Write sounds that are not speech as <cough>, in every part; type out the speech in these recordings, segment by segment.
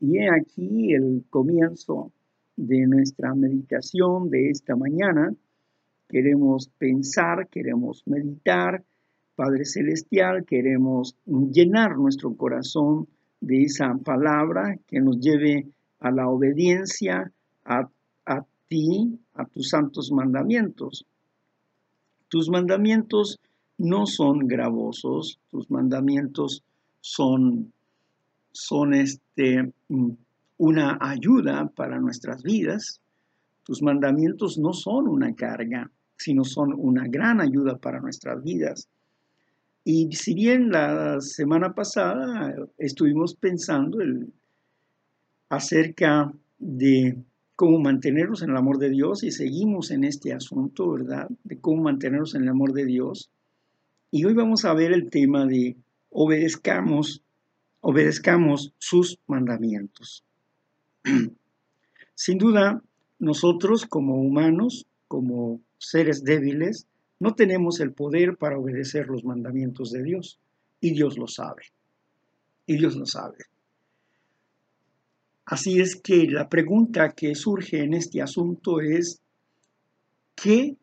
Y he aquí el comienzo de nuestra meditación de esta mañana. Queremos pensar, queremos meditar, Padre Celestial, queremos llenar nuestro corazón de esa palabra que nos lleve a la obediencia a, a ti, a tus santos mandamientos. Tus mandamientos no son gravosos, tus mandamientos son, son este, mm, una ayuda para nuestras vidas. Tus mandamientos no son una carga, sino son una gran ayuda para nuestras vidas. Y si bien la semana pasada estuvimos pensando acerca de cómo mantenernos en el amor de Dios y seguimos en este asunto, ¿verdad? De cómo mantenernos en el amor de Dios. Y hoy vamos a ver el tema de obedezcamos, obedezcamos sus mandamientos. <clears throat> Sin duda, nosotros como humanos, como seres débiles, no tenemos el poder para obedecer los mandamientos de Dios. Y Dios lo sabe. Y Dios lo sabe. Así es que la pregunta que surge en este asunto es, ¿qué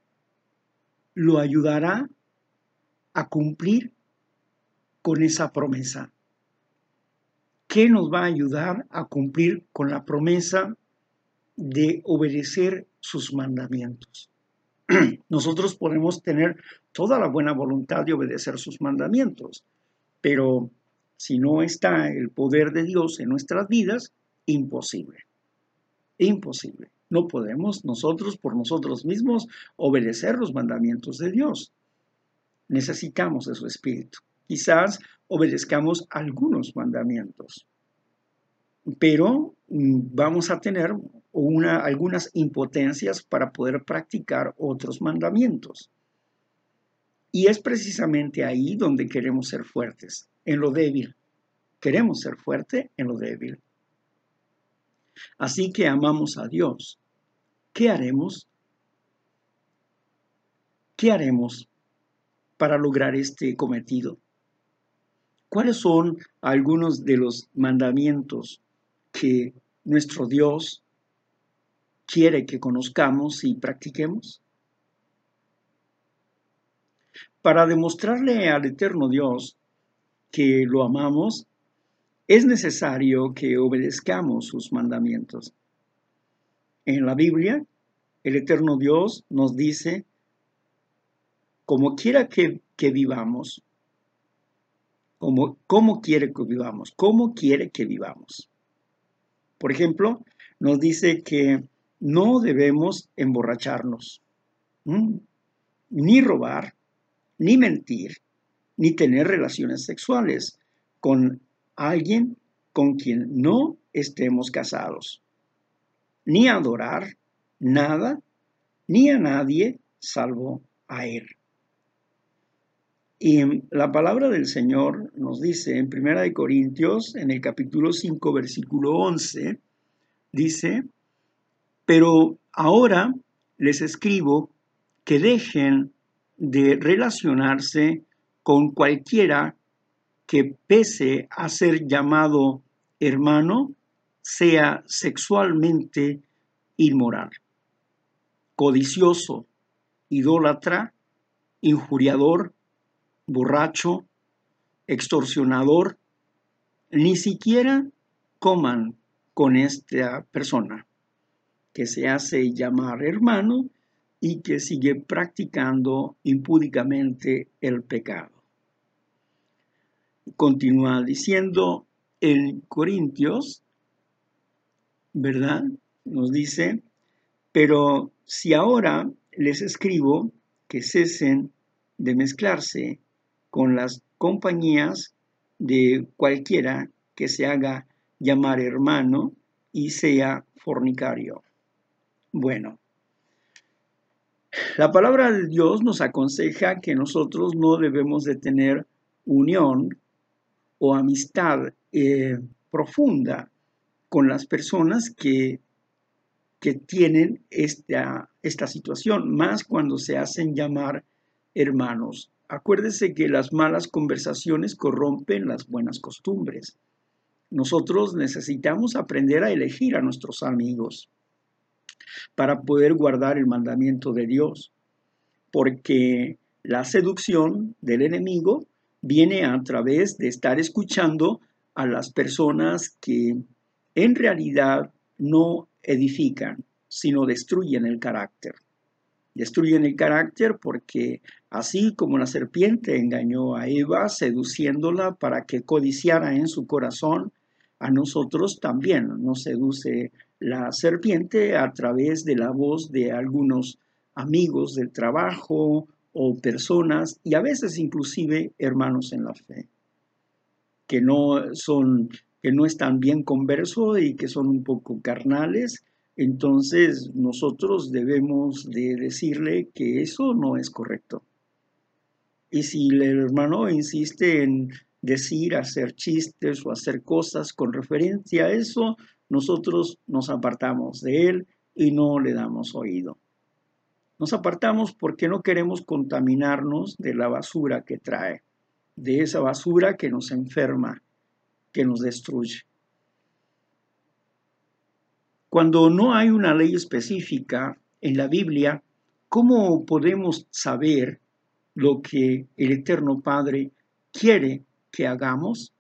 lo ayudará a cumplir con esa promesa? ¿Qué nos va a ayudar a cumplir con la promesa de obedecer sus mandamientos? <clears throat> Nosotros podemos tener toda la buena voluntad de obedecer sus mandamientos, pero si no está el poder de Dios en nuestras vidas, imposible. Imposible. No podemos nosotros por nosotros mismos obedecer los mandamientos de Dios. Necesitamos de su Espíritu quizás obedezcamos algunos mandamientos, pero mm, vamos a tener una, algunas impotencias para poder practicar otros mandamientos. Y es precisamente ahí donde queremos ser fuertes, en lo débil. Queremos ser fuerte en lo débil. Así que amamos a Dios. ¿Qué haremos? ¿Qué haremos para lograr este cometido? ¿Cuáles son algunos de los mandamientos que nuestro Dios quiere que conozcamos y practiquemos? Para demostrarle al eterno Dios que lo amamos, es necesario que obedezcamos sus mandamientos. En la Biblia, el eterno Dios nos dice, como quiera que, que vivamos, cómo quiere que vivamos, cómo quiere que vivamos. Por ejemplo, nos dice que no debemos emborracharnos, ni robar, ni mentir, ni tener relaciones sexuales con alguien con quien no estemos casados, ni adorar nada, ni a nadie salvo a Él. Y la palabra del Señor nos dice en Primera de Corintios, en el capítulo 5, versículo 11, dice, pero ahora les escribo que dejen de relacionarse con cualquiera que pese a ser llamado hermano, sea sexualmente inmoral, codicioso, idólatra, injuriador, borracho, extorsionador, ni siquiera coman con esta persona que se hace llamar hermano y que sigue practicando impúdicamente el pecado. Continúa diciendo en Corintios, ¿verdad? Nos dice, pero si ahora les escribo que cesen de mezclarse con las compañías de cualquiera que se haga llamar hermano y sea fornicario. Bueno, la palabra de Dios nos aconseja que nosotros no debemos de tener unión o amistad eh, profunda con las personas que, que tienen esta, esta situación, más cuando se hacen llamar hermanos. Acuérdese que las malas conversaciones corrompen las buenas costumbres. nosotros necesitamos aprender a elegir a nuestros amigos para poder guardar el mandamiento de Dios, porque la seducción del enemigo viene a través de estar escuchando a las personas que en realidad no edifican, sino destruyen el carácter. Destruyen el carácter porque así como la serpiente engañó a Eva seduciéndola para que codiciara en su corazón, a nosotros también nos seduce la serpiente a través de la voz de algunos amigos del trabajo o personas y a veces inclusive hermanos en la fe que no son que no están bien conversos y que son un poco carnales, entonces nosotros debemos de decirle que eso no es correcto. Y si el hermano insiste en decir, hacer chistes o hacer cosas con referencia a eso, nosotros nos apartamos de él y no le damos oído. Nos apartamos porque no queremos contaminarnos de la basura que trae, de esa basura que nos enferma, que nos destruye. Cuando no hay una ley específica en la Biblia, ¿cómo podemos saber lo que el Eterno Padre quiere que hagamos?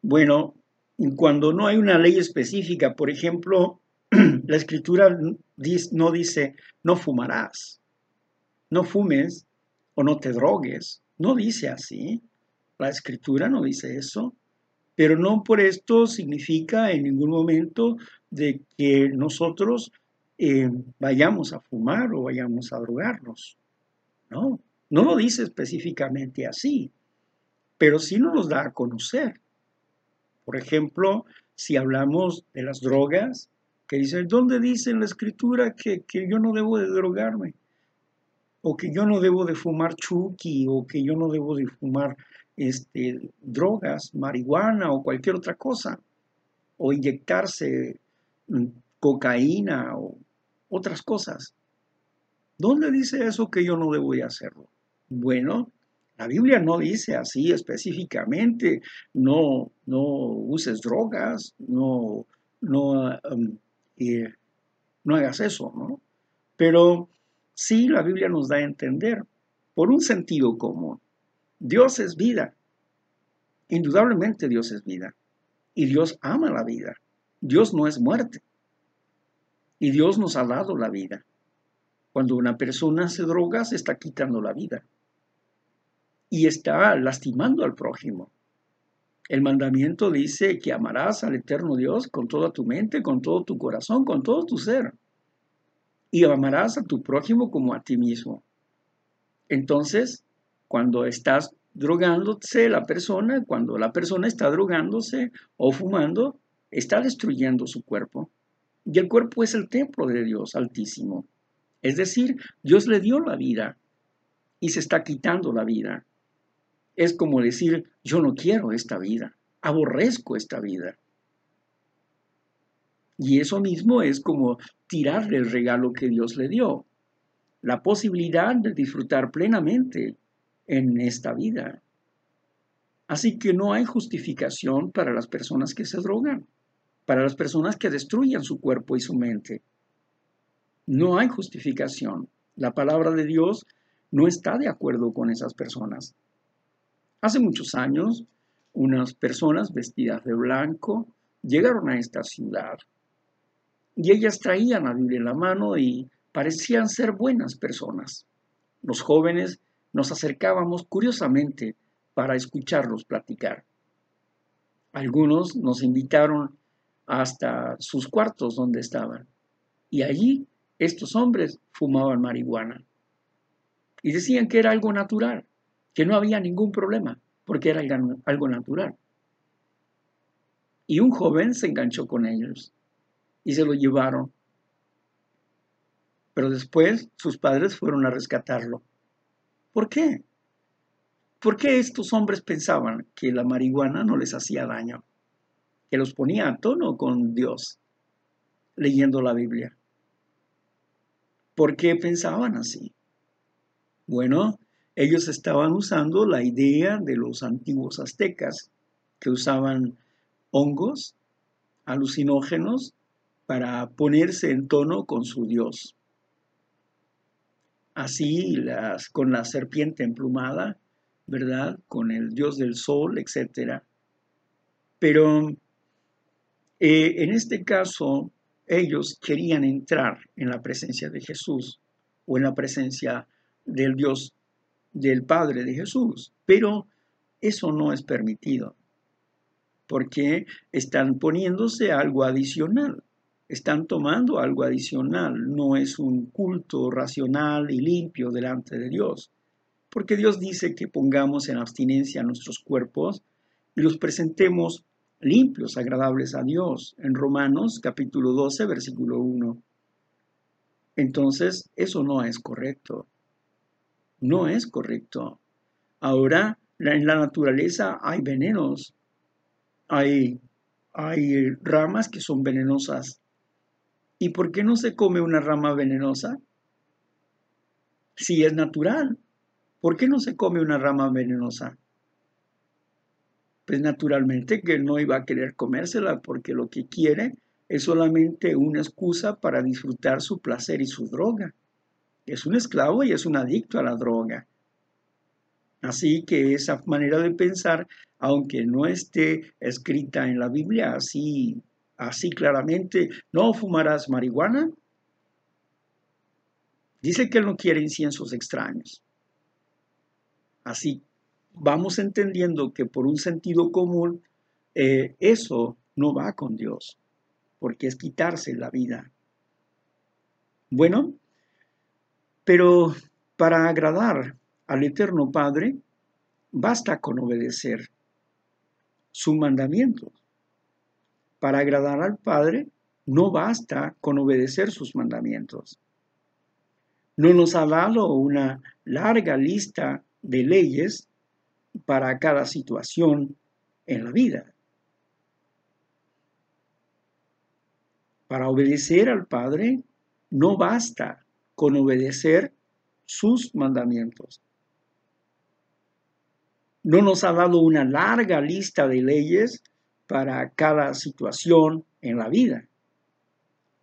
Bueno, cuando no hay una ley específica, por ejemplo, <clears throat> la escritura no dice no fumarás, no fumes o no te drogues, no dice así. La escritura no dice eso, pero no por esto significa en ningún momento de que nosotros eh, vayamos a fumar o vayamos a drogarnos. No, no lo dice específicamente así, pero sí nos da a conocer. Por ejemplo, si hablamos de las drogas, que dicen, ¿dónde dice en la escritura que, yo no debo de drogarme? O que yo no debo de fumar chuki, o que yo no debo de fumar este, drogas, marihuana o cualquier otra cosa, o inyectarse mm, cocaína o otras cosas. ¿Dónde dice eso que yo no debo de hacerlo? Bueno, la Biblia no dice así específicamente, no, no uses drogas, no, no, um, no hagas eso, ¿no? Pero sí la Biblia nos da a entender, por un sentido común, Dios es vida. Indudablemente Dios es vida. Y Dios ama la vida. Dios no es muerte. Y Dios nos ha dado la vida. Cuando una persona se droga, se está quitando la vida y está lastimando al prójimo. El mandamiento dice que amarás al eterno Dios con toda tu mente, con todo tu corazón, con todo tu ser. Y amarás a tu prójimo como a ti mismo. Entonces, cuando estás drogándose la persona, cuando la persona está drogándose o fumando, está destruyendo su cuerpo. Y el cuerpo es el templo de Dios altísimo. Es decir, Dios le dio la vida y se está quitando la vida. Es como decir, yo no quiero esta vida, aborrezco esta vida. Y eso mismo es como tirarle el regalo que Dios le dio, la posibilidad de disfrutar plenamente en esta vida. Así que no hay justificación para las personas que se drogan, para las personas que destruyen su cuerpo y su mente. No hay justificación. La palabra de Dios no está de acuerdo con esas personas. Hace muchos años, unas personas vestidas de blanco llegaron a esta ciudad y ellas traían la Biblia en la mano y parecían ser buenas personas. Los jóvenes nos acercábamos curiosamente para escucharlos platicar. Algunos nos invitaron hasta sus cuartos donde estaban y allí estos hombres fumaban marihuana y decían que era algo natural que no había ningún problema, porque era algo natural. Y un joven se enganchó con ellos y se lo llevaron. Pero después sus padres fueron a rescatarlo. ¿Por qué? ¿Por qué estos hombres pensaban que la marihuana no les hacía daño? Que los ponía a tono con Dios leyendo la Biblia. ¿Por qué pensaban así? Bueno, ellos estaban usando la idea de los antiguos aztecas que usaban hongos alucinógenos para ponerse en tono con su Dios. Así las, con la serpiente emplumada, ¿verdad? Con el Dios del sol, etc. Pero eh, en este caso, ellos querían entrar en la presencia de Jesús o en la presencia del Dios, del Padre de Jesús, pero eso no es permitido, porque están poniéndose algo adicional, están tomando algo adicional, no es un culto racional y limpio delante de Dios, porque Dios dice que pongamos en abstinencia nuestros cuerpos y los presentemos limpios, agradables a Dios, en Romanos capítulo 12, versículo 1. Entonces, eso no es correcto. No es correcto. Ahora, en la naturaleza hay venenos, hay, hay ramas que son venenosas. ¿Y por qué no se come una rama venenosa? Si es natural, ¿por qué no se come una rama venenosa? Pues naturalmente que no iba a querer comérsela porque lo que quiere es solamente una excusa para disfrutar su placer y su droga. Es un esclavo y es un adicto a la droga. Así que esa manera de pensar, aunque no esté escrita en la Biblia así, así claramente, no fumarás marihuana, dice que él no quiere inciensos extraños. Así vamos entendiendo que por un sentido común, eh, eso no va con Dios, porque es quitarse la vida. Bueno, pero para agradar al Eterno Padre, basta con obedecer su mandamiento. Para agradar al Padre, no basta con obedecer sus mandamientos. No nos ha dado una larga lista de leyes para cada situación en la vida. Para obedecer al Padre no basta con obedecer sus mandamientos. No nos ha dado una larga lista de leyes para cada situación en la vida.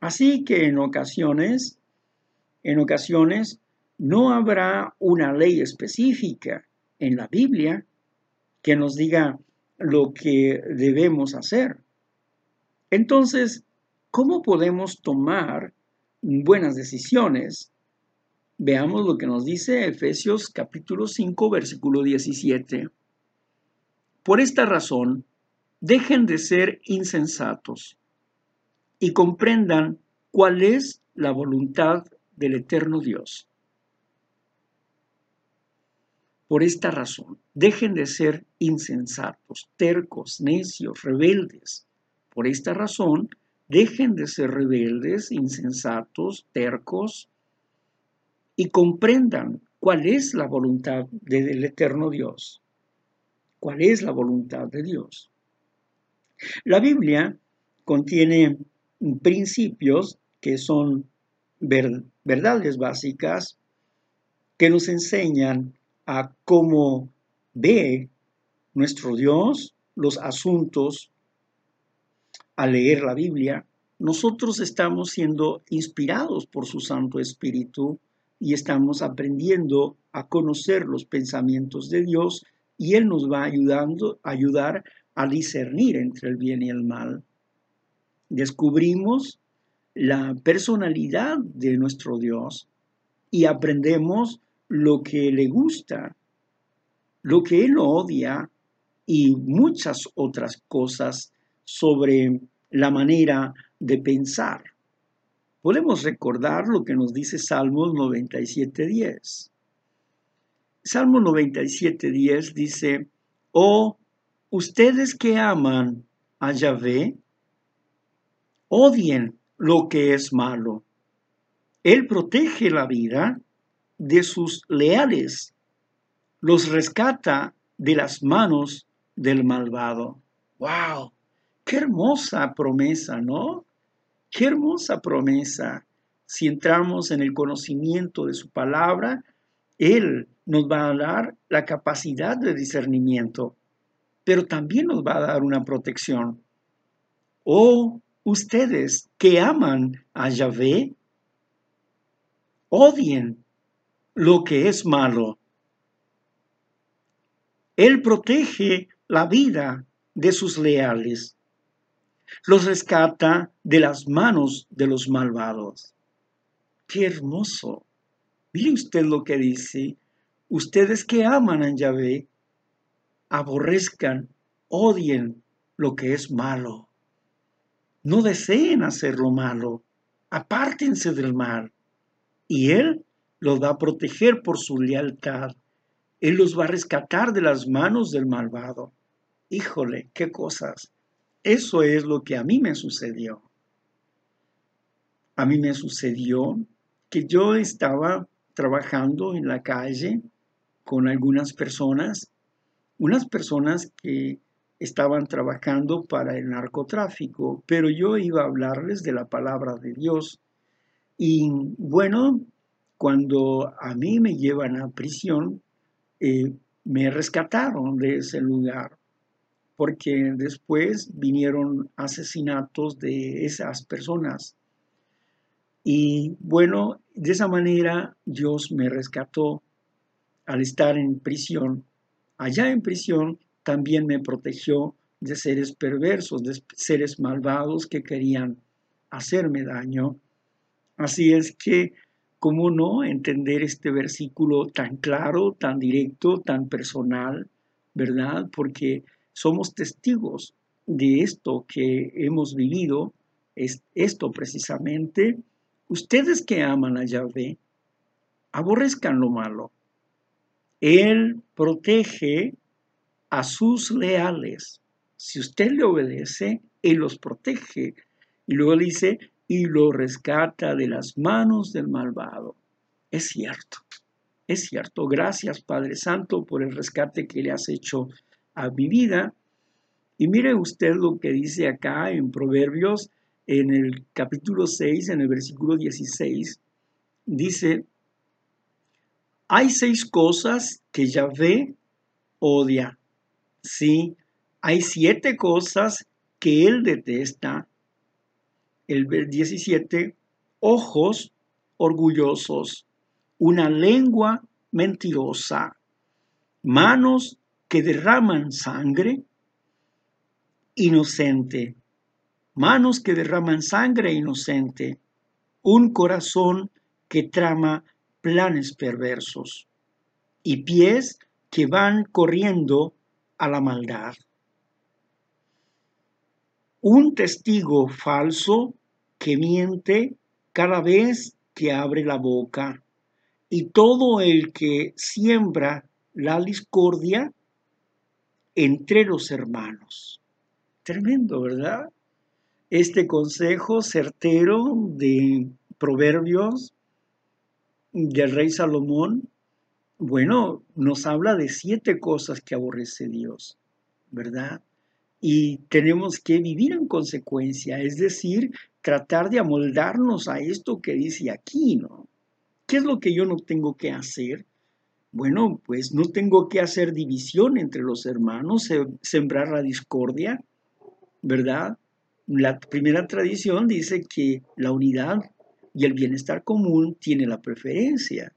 Así que en ocasiones, en ocasiones no habrá una ley específica en la Biblia que nos diga lo que debemos hacer. Entonces, ¿cómo podemos tomar buenas decisiones? Veamos lo que nos dice Efesios capítulo 5, versículo 17. Por esta razón, dejen de ser insensatos y comprendan cuál es la voluntad del eterno Dios. Por esta razón, dejen de ser insensatos, tercos, necios, rebeldes. Por esta razón, dejen de ser rebeldes, insensatos, tercos, y comprendan cuál es la voluntad del eterno Dios. ¿Cuál es la voluntad de Dios? La Biblia contiene principios que son verdades básicas que nos enseñan a cómo ve nuestro Dios los asuntos al leer la Biblia, nosotros estamos siendo inspirados por su Santo Espíritu y estamos aprendiendo a conocer los pensamientos de Dios y Él nos va ayudando a ayudar a discernir entre el bien y el mal. Descubrimos la personalidad de nuestro Dios y aprendemos lo que le gusta, lo que él odia y muchas otras cosas sobre la manera de pensar. Podemos recordar lo que nos dice Salmos 97.10. Salmo 97.10 dice, Oh, ustedes que aman a Yahvé, odien lo que es malo. Él protege la vida de sus leales, los rescata de las manos del malvado. ¡Wow! ¡Qué hermosa promesa, ¿no? ¡Qué hermosa promesa! Si entramos en el conocimiento de su palabra, Él nos va a dar la capacidad de discernimiento. Pero también nos va a dar una protección. Oh, ustedes que aman a Yahvé, odien lo que es malo. Él protege la vida de sus leales, los rescata de las manos de los malvados. Qué hermoso. Mire usted lo que dice. Ustedes que aman a Yahvé, aborrezcan, odien lo que es malo. No deseen hacer lo malo. Apártense del mal. Y Él los va a proteger por su lealtad. Él los va a rescatar de las manos del malvado. Híjole, qué cosas. Eso es lo que a mí me sucedió. A mí me sucedió que yo estaba trabajando en la calle con algunas personas, unas personas que estaban trabajando para el narcotráfico, pero yo iba a hablarles de la palabra de Dios. Y bueno, cuando a mí me llevan a prisión, eh, me rescataron de ese lugar, porque después vinieron asesinatos de esas personas. Y bueno, de esa manera Dios me rescató al estar en prisión. Allá en prisión también me protegió de seres perversos, de seres malvados que querían hacerme daño. Así es que ¿Cómo no entender este versículo tan claro, tan directo, tan personal, verdad? Porque somos testigos de esto que hemos vivido, es esto precisamente. Ustedes que aman a Yahvé, aborrezcan lo malo. Él protege a sus leales. Si usted le obedece, Él los protege. Y luego dice, y lo rescata de las manos del malvado. Es cierto, es cierto. Gracias Padre Santo por el rescate que le has hecho a mi vida. Y mire usted lo que dice acá en Proverbios, en el capítulo 6, en el versículo 16. Dice, hay seis cosas que Yahvé odia. Sí, hay siete cosas que él detesta. El 17, ojos orgullosos, una lengua mentirosa, manos que derraman sangre, inocente, manos que derraman sangre inocente, un corazón que trama planes perversos y pies que van corriendo a la maldad. Un testigo falso que miente cada vez que abre la boca y todo el que siembra la discordia entre los hermanos. Tremendo, ¿verdad? Este consejo certero de Proverbios del rey Salomón, bueno, nos habla de siete cosas que aborrece Dios, ¿verdad? Y tenemos que vivir en consecuencia, es decir, tratar de amoldarnos a esto que dice aquí, ¿no? ¿Qué es lo que yo no tengo que hacer? Bueno, pues no tengo que hacer división entre los hermanos, sembrar la discordia, ¿verdad? La primera tradición dice que la unidad y el bienestar común tiene la preferencia,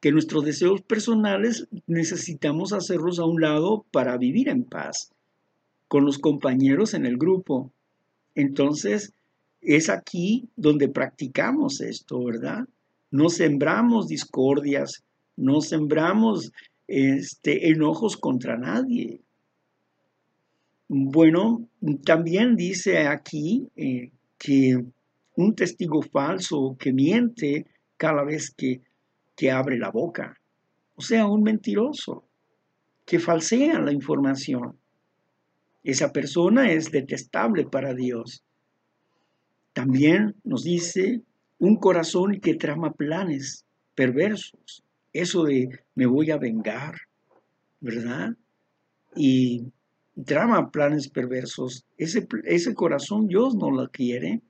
que nuestros deseos personales necesitamos hacerlos a un lado para vivir en paz con los compañeros en el grupo. Entonces, es aquí donde practicamos esto, ¿verdad? No sembramos discordias, no sembramos este, enojos contra nadie. Bueno, también dice aquí eh, que un testigo falso que miente cada vez que, que abre la boca, o sea, un mentiroso, que falsea la información. Esa persona es detestable para Dios. También nos dice un corazón que trama planes perversos. Eso de me voy a vengar, ¿verdad? Y trama planes perversos. Ese, ese corazón Dios no lo quiere.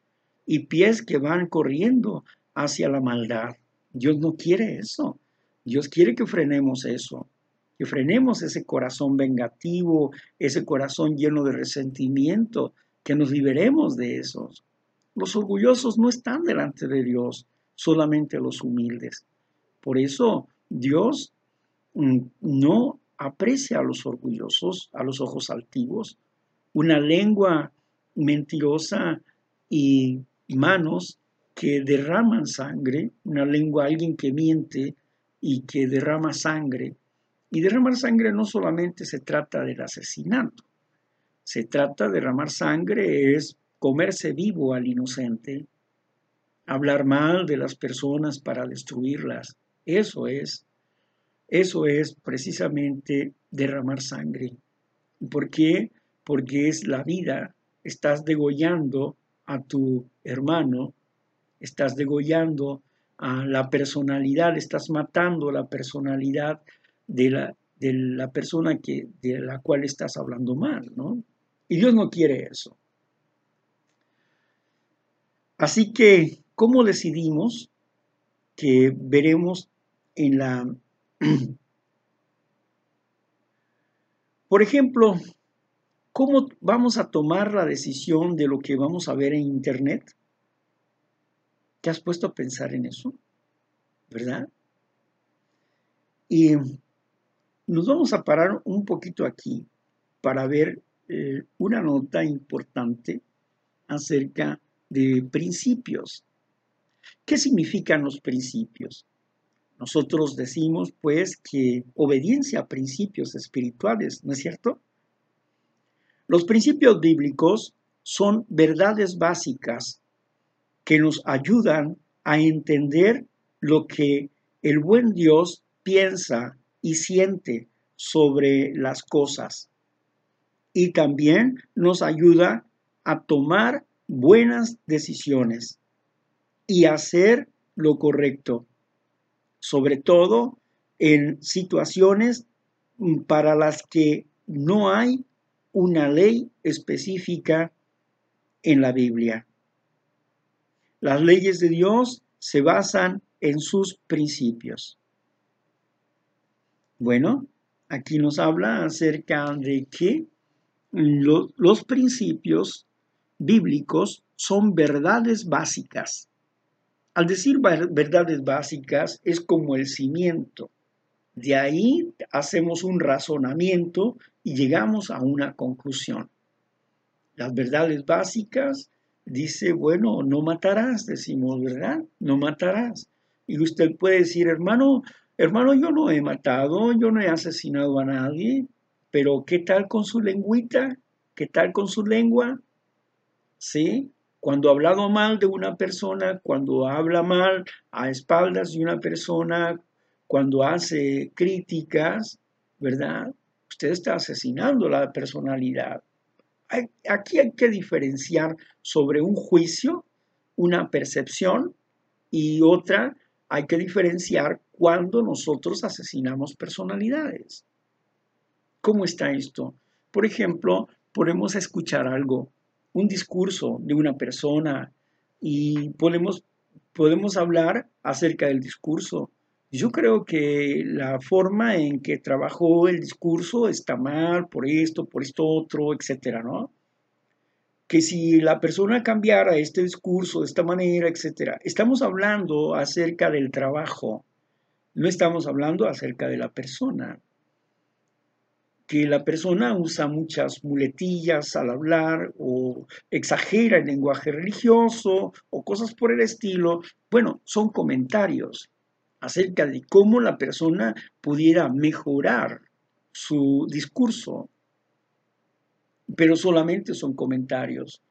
Y pies que van corriendo hacia la maldad. Dios no quiere eso. Dios quiere que frenemos eso. que frenemos ese corazón vengativo, ese corazón lleno de resentimiento, que nos liberemos de esos. Los orgullosos no están delante de Dios, solamente los humildes. Por eso Dios mm, no aprecia a los orgullosos, a los ojos altivos. Una lengua mentirosa y manos que derraman sangre, una lengua, alguien que miente y que derrama sangre. Y derramar sangre no solamente se trata del asesinato, se trata de derramar sangre, es comerse vivo al inocente, hablar mal de las personas para destruirlas. Eso es, eso es precisamente derramar sangre. ¿Por qué? Porque es la vida. Estás degollando a tu hermano, estás degollando a la personalidad, estás matando la personalidad de la, de la persona que, de la cual estás hablando mal, ¿no? Y Dios no quiere eso. Así que, ¿cómo decidimos que veremos en la... <clears throat> Por ejemplo, ¿cómo vamos a tomar la decisión de lo que vamos a ver en Internet? ¿Te has puesto a pensar en eso? ¿Verdad? Y nos vamos a parar un poquito aquí para ver eh, una nota importante acerca de principios. ¿Qué significan los principios? Nosotros decimos pues que obediencia a principios espirituales, ¿no es cierto? Los principios bíblicos son verdades básicas que nos ayudan a entender lo que el buen Dios piensa y siente sobre las cosas. Y también nos ayuda a tomar buenas decisiones y hacer lo correcto, sobre todo en situaciones para las que no hay una ley específica en la Biblia. Las leyes de Dios se basan en sus principios. Bueno, aquí nos habla acerca de que los, principios bíblicos son verdades básicas. Al decir verdades básicas es como el cimiento. De ahí hacemos un razonamiento y llegamos a una conclusión. Las verdades básicas dice, bueno, no matarás, decimos, ¿verdad? No matarás. Y usted puede decir, hermano, hermano, yo no he matado, yo no he asesinado a nadie, pero ¿qué tal con su lengüita? ¿Qué tal con su lengua? ¿Sí? Cuando ha hablado mal de una persona, cuando habla mal a espaldas de una persona, cuando hace críticas, ¿verdad? Usted está asesinando la personalidad aquí hay que diferenciar sobre un juicio, una percepción y otra, hay que diferenciar cuando nosotros asesinamos personalidades. ¿Cómo está esto? Por ejemplo, podemos escuchar algo, un discurso de una persona y podemos, podemos hablar acerca del discurso, yo creo que la forma en que trabajó el discurso está mal por esto, por esto otro, etcétera, ¿no? Que si la persona cambiara este discurso de esta manera, etcétera, estamos hablando acerca del trabajo, no estamos hablando acerca de la persona. Que la persona usa muchas muletillas al hablar o exagera el lenguaje religioso o cosas por el estilo, bueno, son comentarios acerca de cómo la persona pudiera mejorar su discurso, pero solamente son comentarios.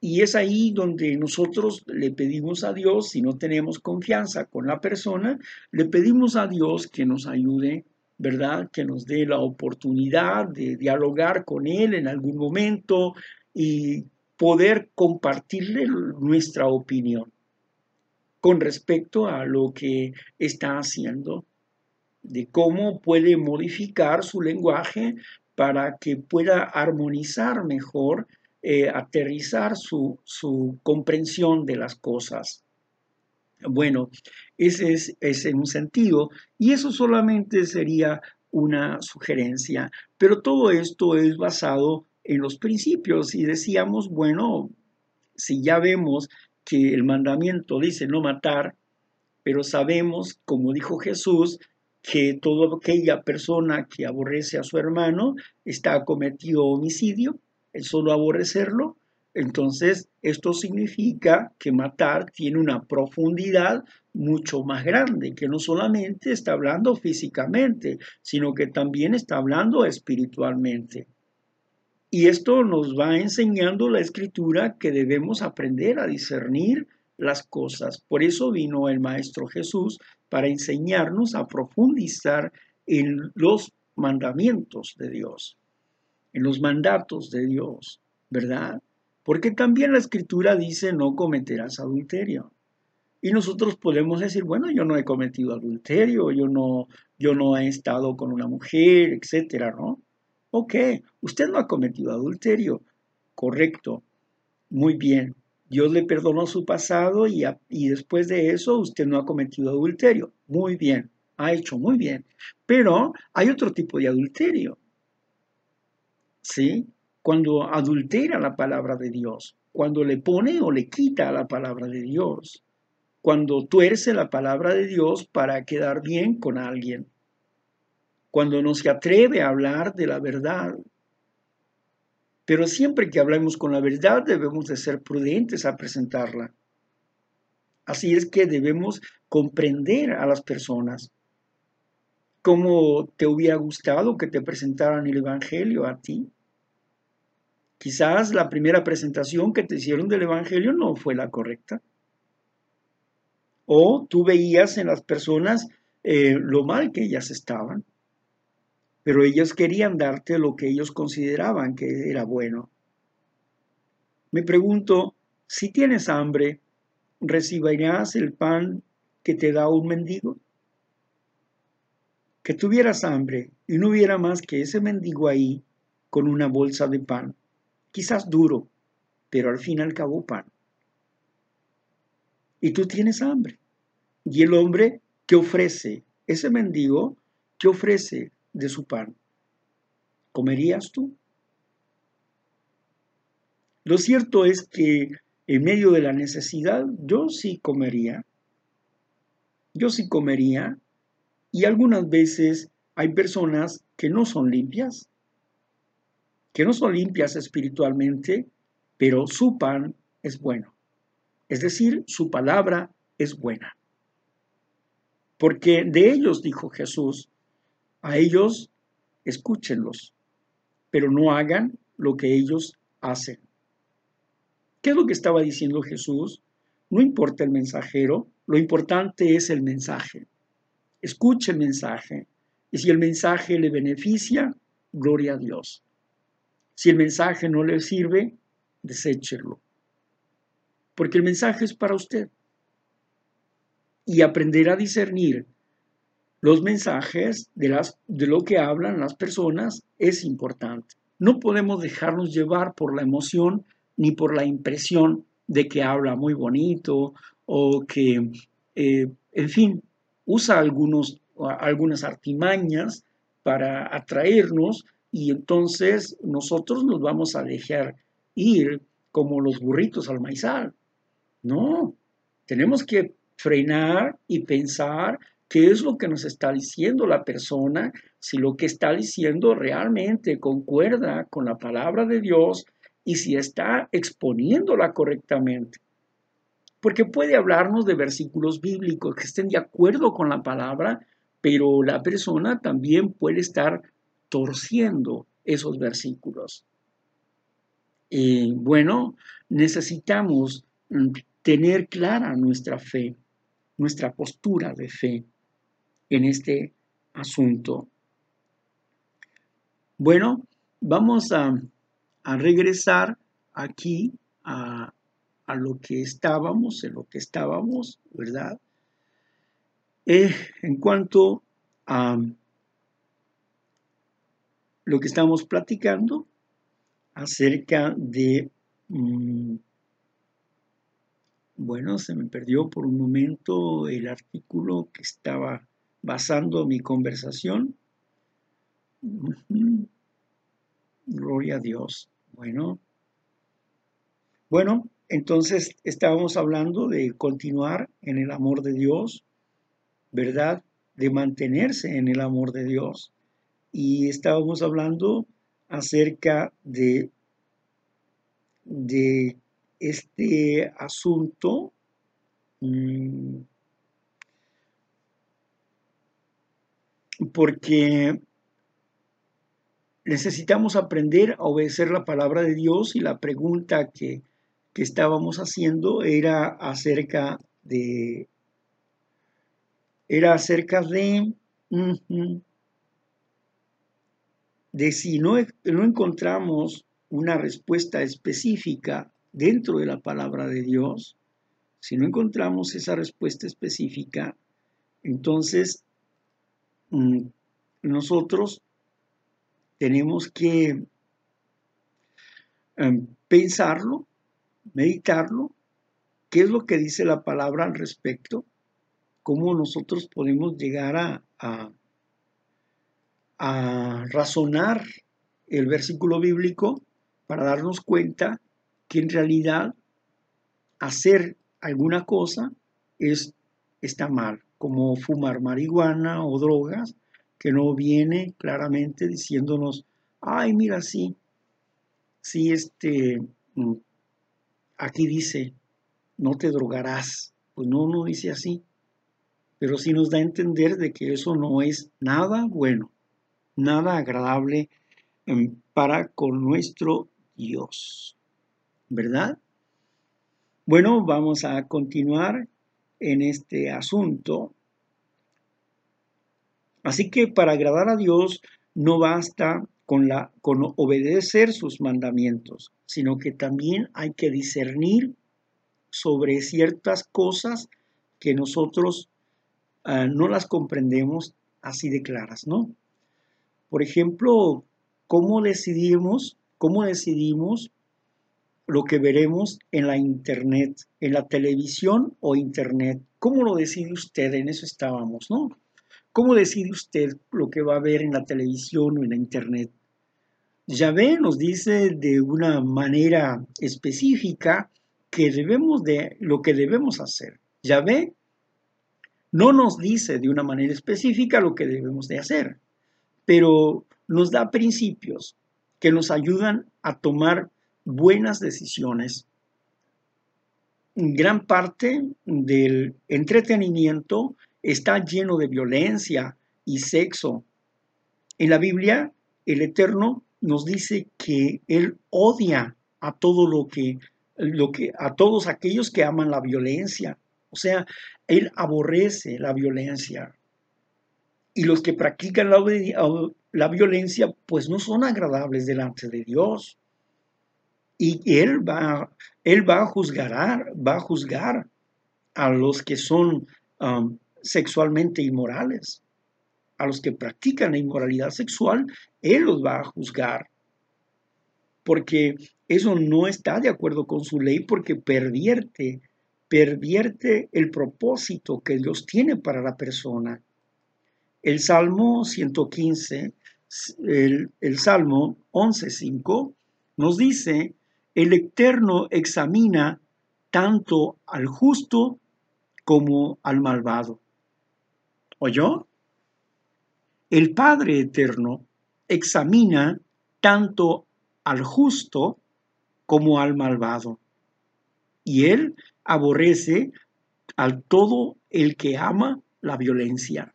Y es ahí donde nosotros le pedimos a Dios, si no tenemos confianza con la persona, le pedimos a Dios que nos ayude, ¿verdad? Que nos dé la oportunidad de dialogar con Él en algún momento y poder compartirle nuestra opinión con respecto a lo que está haciendo, de cómo puede modificar su lenguaje para que pueda armonizar mejor, eh, aterrizar su, su, comprensión de las cosas. Bueno, ese es, es en un sentido, y eso solamente sería una sugerencia, pero todo esto es basado en los principios y decíamos, bueno, si ya vemos que el mandamiento dice no matar, pero sabemos, como dijo Jesús, que toda aquella persona que aborrece a su hermano está cometido homicidio, el solo aborrecerlo, entonces esto significa que matar tiene una profundidad mucho más grande, que no solamente está hablando físicamente, sino que también está hablando espiritualmente. Y esto nos va enseñando la escritura que debemos aprender a discernir las cosas. Por eso vino el Maestro Jesús para enseñarnos a profundizar en los mandamientos de Dios, en los mandatos de Dios, ¿verdad? Porque también la escritura dice no cometerás adulterio. Y nosotros podemos decir, bueno, yo no he cometido adulterio, yo no, yo no he estado con una mujer, etcétera, ¿no? Ok, usted no ha cometido adulterio. Correcto. Muy bien. Dios le perdonó su pasado y, y después de eso usted no ha cometido adulterio. Muy bien. Ha hecho muy bien. Pero hay otro tipo de adulterio. ¿Sí? Cuando adultera la palabra de Dios. Cuando le pone o le quita la palabra de Dios. Cuando tuerce la palabra de Dios para quedar bien con alguien cuando no se atreve a hablar de la verdad. Pero siempre que hablemos con la verdad debemos de ser prudentes a presentarla. Así es que debemos comprender a las personas. ¿Cómo te hubiera gustado que te presentaran el Evangelio a ti? Quizás la primera presentación que te hicieron del Evangelio no fue la correcta. O tú veías en las personas eh, lo mal que ellas estaban pero ellos querían darte lo que ellos consideraban que era bueno. Me pregunto, si tienes hambre, ¿recibirás el pan que te da un mendigo? Que tuvieras hambre y no hubiera más que ese mendigo ahí con una bolsa de pan, quizás duro, pero al fin y al cabo pan. Y tú tienes hambre. Y el hombre que ofrece, ese mendigo, que ofrece de su pan. ¿Comerías tú? Lo cierto es que en medio de la necesidad yo sí comería. Yo sí comería. Y algunas veces hay personas que no son limpias, que no son limpias espiritualmente, pero su pan es bueno. Es decir, su palabra es buena. Porque de ellos, dijo Jesús, a ellos escúchenlos, pero no hagan lo que ellos hacen. ¿Qué es lo que estaba diciendo Jesús? No importa el mensajero, lo importante es el mensaje. Escuche el mensaje y si el mensaje le beneficia, gloria a Dios. Si el mensaje no le sirve, deséchelo. Porque el mensaje es para usted. Y aprender a discernir los mensajes de, las, de lo que hablan las personas es importante. No podemos dejarnos llevar por la emoción ni por la impresión de que habla muy bonito o que, eh, en fin, usa algunos, algunas artimañas para atraernos y entonces nosotros nos vamos a dejar ir como los burritos al maizal. No, tenemos que frenar y pensar qué es lo que nos está diciendo la persona, si lo que está diciendo realmente concuerda con la palabra de Dios y si está exponiéndola correctamente. Porque puede hablarnos de versículos bíblicos que estén de acuerdo con la palabra, pero la persona también puede estar torciendo esos versículos. Y bueno, necesitamos mm, tener clara nuestra fe, nuestra postura de fe en este asunto. Bueno, vamos a, regresar aquí a, a, lo que estábamos, en lo que estábamos, ¿verdad? Eh, en cuanto a lo que estamos platicando acerca de... Mm, bueno, se me perdió por un momento el artículo que estaba basando mi conversación. Gloria a Dios. Bueno. Bueno, entonces estábamos hablando de continuar en el amor de Dios, ¿verdad? De mantenerse en el amor de Dios. Y estábamos hablando acerca de, de este asunto mm, porque necesitamos aprender a obedecer la palabra de Dios y la pregunta que, estábamos haciendo era acerca de era acerca de de si no, no encontramos una respuesta específica dentro de la palabra de Dios, si no encontramos esa respuesta específica, entonces nosotros tenemos que em, pensarlo, meditarlo, qué es lo que dice la palabra al respecto, cómo nosotros podemos llegar a, a, a razonar el versículo bíblico para darnos cuenta que en realidad hacer alguna cosa es, está mal, como fumar marihuana o drogas, que no viene claramente diciéndonos, ay, mira, sí, sí, este, mm, aquí dice, no te drogarás. Pues no, no dice así, pero sí nos da a entender de que eso no es nada bueno, nada agradable em, para con nuestro Dios, ¿verdad? Bueno, vamos a continuar en este asunto Así que para agradar a Dios no basta con, la, con obedecer sus mandamientos, sino que también hay que discernir sobre ciertas cosas que nosotros ah, no las comprendemos así de claras, ¿no? Por ejemplo, ¿cómo decidimos, cómo decidimos lo que veremos en la internet, en la televisión o internet? ¿Cómo lo decide usted? En eso estábamos, ¿no? ¿Cómo decide usted lo que va a ver en la televisión o en la internet? Yahvé nos dice de una manera específica que debemos de lo que debemos hacer. Yahvé no nos dice de una manera específica lo que debemos de hacer, pero nos da principios que nos ayudan a tomar buenas decisiones. Gran parte del entretenimiento está lleno de violencia y sexo. En la Biblia, el Eterno nos dice que Él odia a todo lo que, lo que, a todos aquellos que aman la violencia. O sea, Él aborrece la violencia. Y los que practican la, la violencia, pues no son agradables delante de Dios. Y Él va, él va a juzgar, va a juzgar a los que son um, sexualmente inmorales. A los que practican la inmoralidad sexual, Él los va a juzgar. Porque eso no está de acuerdo con su ley porque pervierte, pervierte el propósito que Dios tiene para la persona. El Salmo 115, el, el Salmo 11.5 nos dice, el Eterno examina tanto al justo como al malvado. ¿Oyó? El Padre Eterno examina tanto al justo como al malvado. Y Él aborrece al todo el que ama la violencia.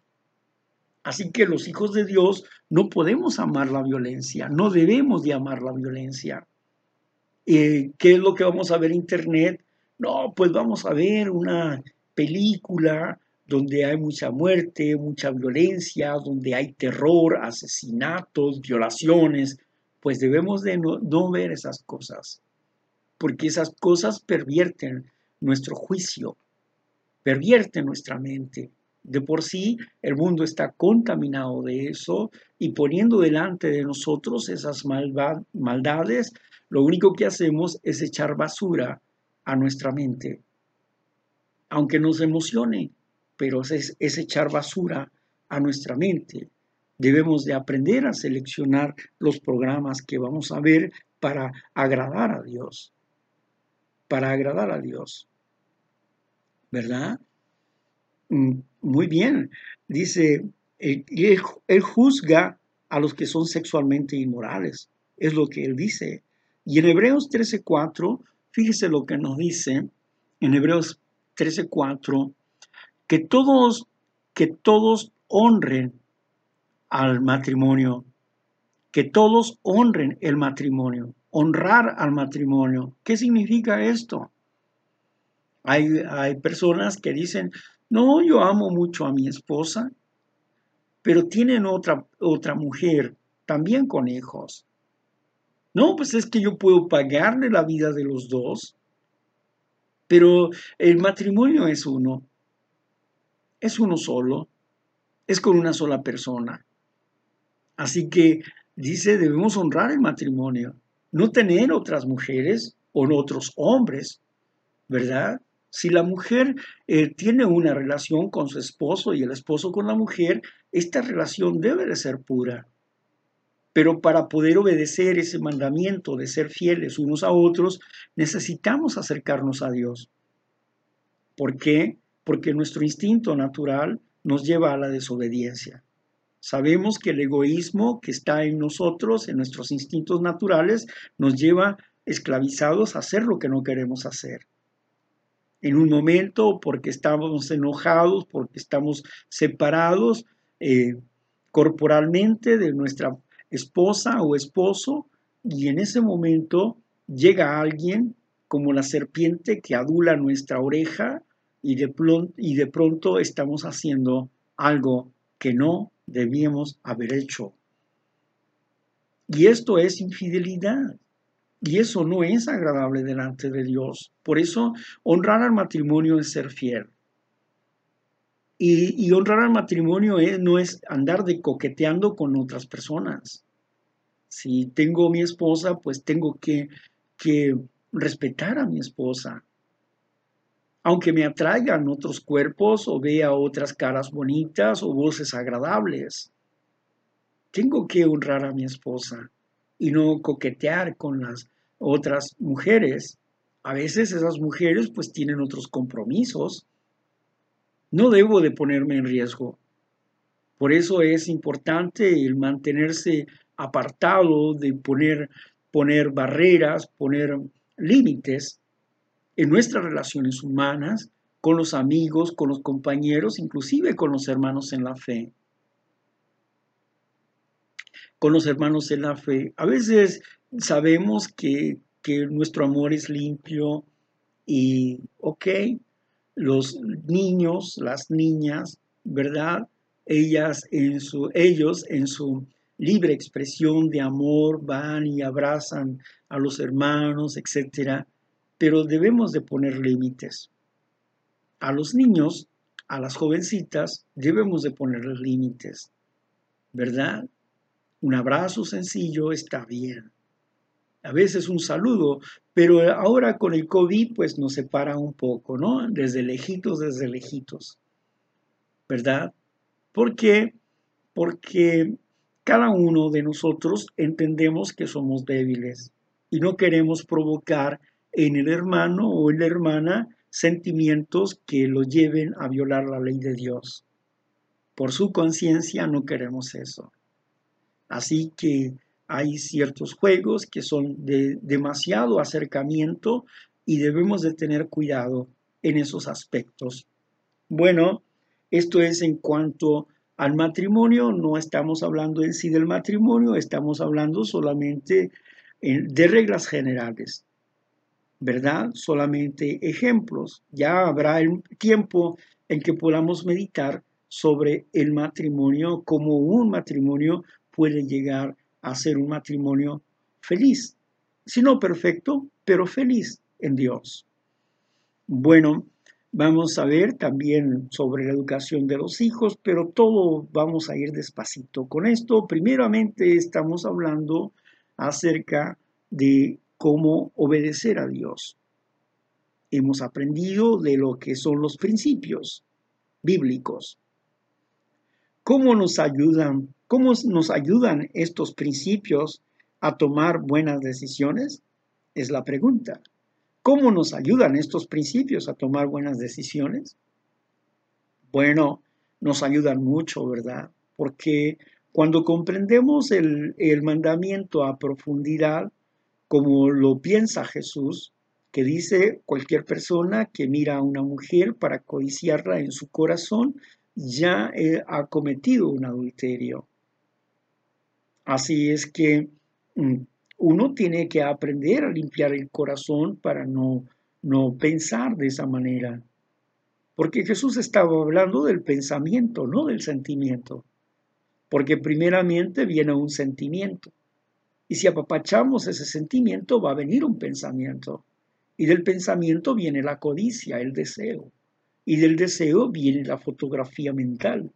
Así que los hijos de Dios no podemos amar la violencia, no debemos de amar la violencia. Eh, ¿Qué es lo que vamos a ver en Internet? No, pues vamos a ver una película donde hay mucha muerte, mucha violencia, donde hay terror, asesinatos, violaciones, pues debemos de no, ver esas cosas, porque esas cosas pervierten nuestro juicio, pervierten nuestra mente. De por sí el mundo está contaminado de eso y poniendo delante de nosotros esas maldades, lo único que hacemos es echar basura a nuestra mente, aunque nos emocione, pero es, echar basura a nuestra mente. Debemos de aprender a seleccionar los programas que vamos a ver para agradar a Dios. Para agradar a Dios. ¿Verdad? Mm, muy bien. Dice, él, él juzga a los que son sexualmente inmorales. Es lo que él dice. Y en Hebreos 13:4, fíjese lo que nos dice en Hebreos 13:4, que todos, que todos honren al matrimonio, que todos honren el matrimonio, honrar al matrimonio. ¿Qué significa esto? Hay, hay personas que dicen, no, yo amo mucho a mi esposa, pero tienen otra, otra mujer, también con hijos. No, pues es que yo puedo pagarle la vida de los dos, pero el matrimonio es uno, es uno solo, es con una sola persona. Así que dice, debemos honrar el matrimonio, no tener otras mujeres o otros hombres, ¿verdad? Si la mujer eh, tiene una relación con su esposo y el esposo con la mujer, esta relación debe de ser pura. Pero para poder obedecer ese mandamiento de ser fieles unos a otros, necesitamos acercarnos a Dios. ¿Por qué? Porque nuestro instinto natural nos lleva a la desobediencia. Sabemos que el egoísmo que está en nosotros, en nuestros instintos naturales, nos lleva esclavizados a hacer lo que no queremos hacer. En un momento, porque estamos enojados, porque estamos separados eh, corporalmente de nuestra esposa o esposo, y en ese momento llega alguien como la serpiente que adula nuestra oreja y de, y de pronto estamos haciendo algo que no debíamos haber hecho. Y esto es infidelidad. Y eso no es agradable delante de Dios. Por eso honrar al matrimonio es ser fiel. Y, honrar al matrimonio no es andar de coqueteando con otras personas. Si tengo mi esposa, pues tengo que, que respetar a mi esposa. Aunque me atraigan otros cuerpos o vea otras caras bonitas o voces agradables. Tengo que honrar a mi esposa y no coquetear con las otras mujeres. A veces esas mujeres pues tienen otros compromisos. No debo de ponerme en riesgo. Por eso es importante el mantenerse apartado de poner, poner barreras, poner límites en nuestras relaciones humanas, con los amigos, con los compañeros, inclusive con los hermanos en la fe. Con los hermanos en la fe. A veces sabemos que, nuestro amor es limpio y, ok, los niños, las niñas, ¿verdad? Ellas en su, ellos en su libre expresión de amor van y abrazan a los hermanos, etcétera, pero debemos de poner límites. A los niños, a las jovencitas, debemos de poner límites, ¿verdad? Un abrazo sencillo está bien a veces un saludo, pero ahora con el COVID pues nos separa un poco, ¿no? Desde lejitos, desde lejitos, ¿verdad? ¿Por qué? Porque cada uno de nosotros entendemos que somos débiles y no queremos provocar en el hermano o en la hermana sentimientos que lo lleven a violar la ley de Dios. Por su conciencia no queremos eso. Así que hay ciertos juegos que son de demasiado acercamiento y debemos de tener cuidado en esos aspectos. Bueno, esto es en cuanto al matrimonio, no estamos hablando en sí del matrimonio, estamos hablando solamente eh, de reglas generales, ¿verdad? Solamente ejemplos. Ya habrá el tiempo en que podamos meditar sobre el matrimonio, cómo un matrimonio puede llegar hacer un matrimonio feliz. Si no perfecto, pero feliz en Dios. Bueno, vamos a ver también sobre la educación de los hijos, pero todo vamos a ir despacito con esto. Primeramente estamos hablando acerca de cómo obedecer a Dios. Hemos aprendido de lo que son los principios bíblicos. ¿Cómo nos ayudan ¿Cómo nos ayudan estos principios a tomar buenas decisiones? Es la pregunta. ¿Cómo nos ayudan estos principios a tomar buenas decisiones? Bueno, nos ayudan mucho, ¿verdad? Porque cuando comprendemos el, mandamiento a profundidad, como lo piensa Jesús, que dice cualquier persona que mira a una mujer para codiciarla en su corazón, ya ha cometido un adulterio. Así es que mm, uno tiene que aprender a limpiar el corazón para no, no pensar de esa manera. Porque Jesús estaba hablando del pensamiento, no del sentimiento. Porque primeramente viene un sentimiento. Y si apapachamos ese sentimiento, va a venir un pensamiento. Y del pensamiento viene la codicia, el deseo. Y del deseo viene la fotografía mental.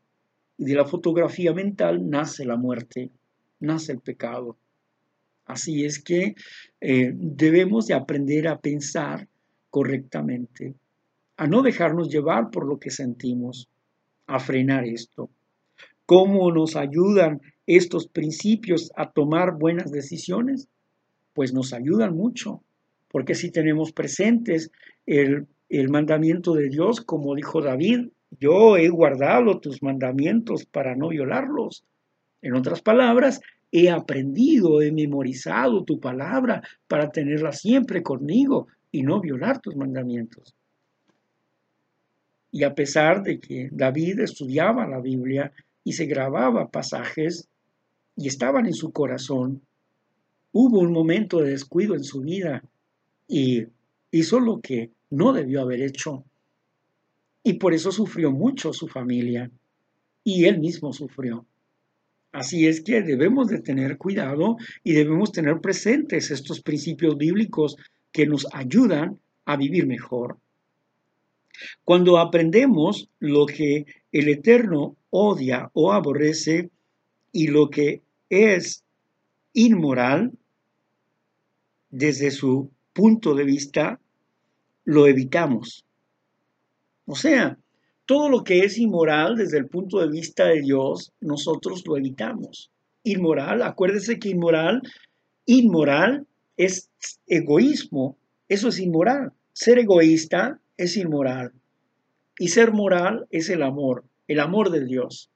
Y de la fotografía mental nace la muerte, nace el pecado. Así es que eh, debemos de aprender a pensar correctamente a no dejarnos llevar por lo que sentimos, a frenar esto. ¿Cómo nos ayudan estos principios a tomar buenas decisiones? Pues nos ayudan mucho, porque si tenemos presentes el, el mandamiento de Dios, como dijo David, yo he guardado tus mandamientos para no violarlos. En otras palabras, he aprendido, he memorizado tu palabra para tenerla siempre conmigo y no violar tus mandamientos. Y a pesar de que David estudiaba la Biblia y se grababa pasajes y estaban en su corazón, hubo un momento de descuido en su vida y hizo lo que no debió haber hecho. Y por eso sufrió mucho su familia y él mismo sufrió. Así es que debemos de tener cuidado y debemos tener presentes estos principios bíblicos que nos ayudan a vivir mejor. Cuando aprendemos lo que el Eterno odia o aborrece y lo que es inmoral desde su punto de vista, lo evitamos. O sea, todo lo que es inmoral desde el punto de vista de Dios, nosotros lo evitamos. Inmoral, acuérdese que inmoral, inmoral es egoísmo, eso es inmoral. Ser egoísta es inmoral. Y ser moral es el amor, el amor de Dios.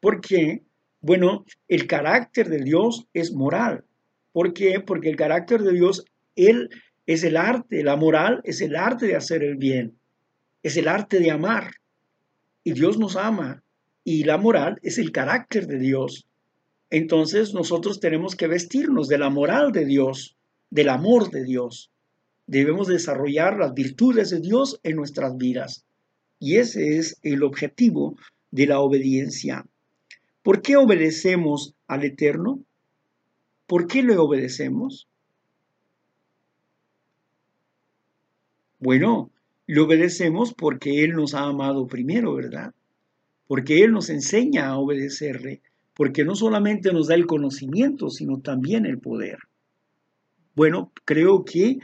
¿Por qué? Bueno, el carácter de Dios es moral. ¿Por qué? Porque el carácter de Dios, Él es el arte, la moral es el arte de hacer el bien, es el arte de amar. Y Dios nos ama. Y la moral es el carácter de Dios. Entonces nosotros tenemos que vestirnos de la moral de Dios, del amor de Dios. Debemos desarrollar las virtudes de Dios en nuestras vidas. Y ese es el objetivo de la obediencia. ¿Por qué obedecemos al Eterno? ¿Por qué le obedecemos? Bueno, le obedecemos porque Él nos ha amado primero, ¿verdad? Porque Él nos enseña a obedecerle, porque no solamente nos da el conocimiento, sino también el poder. Bueno, creo que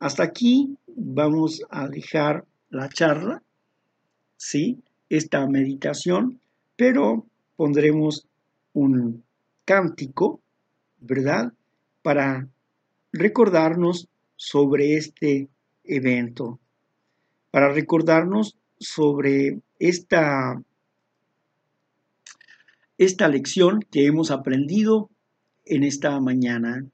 hasta aquí vamos a dejar la charla, ¿sí? Esta meditación, pero pondremos un cántico, ¿verdad? Para recordarnos sobre este evento, para recordarnos sobre esta, esta lección que hemos aprendido en esta mañana.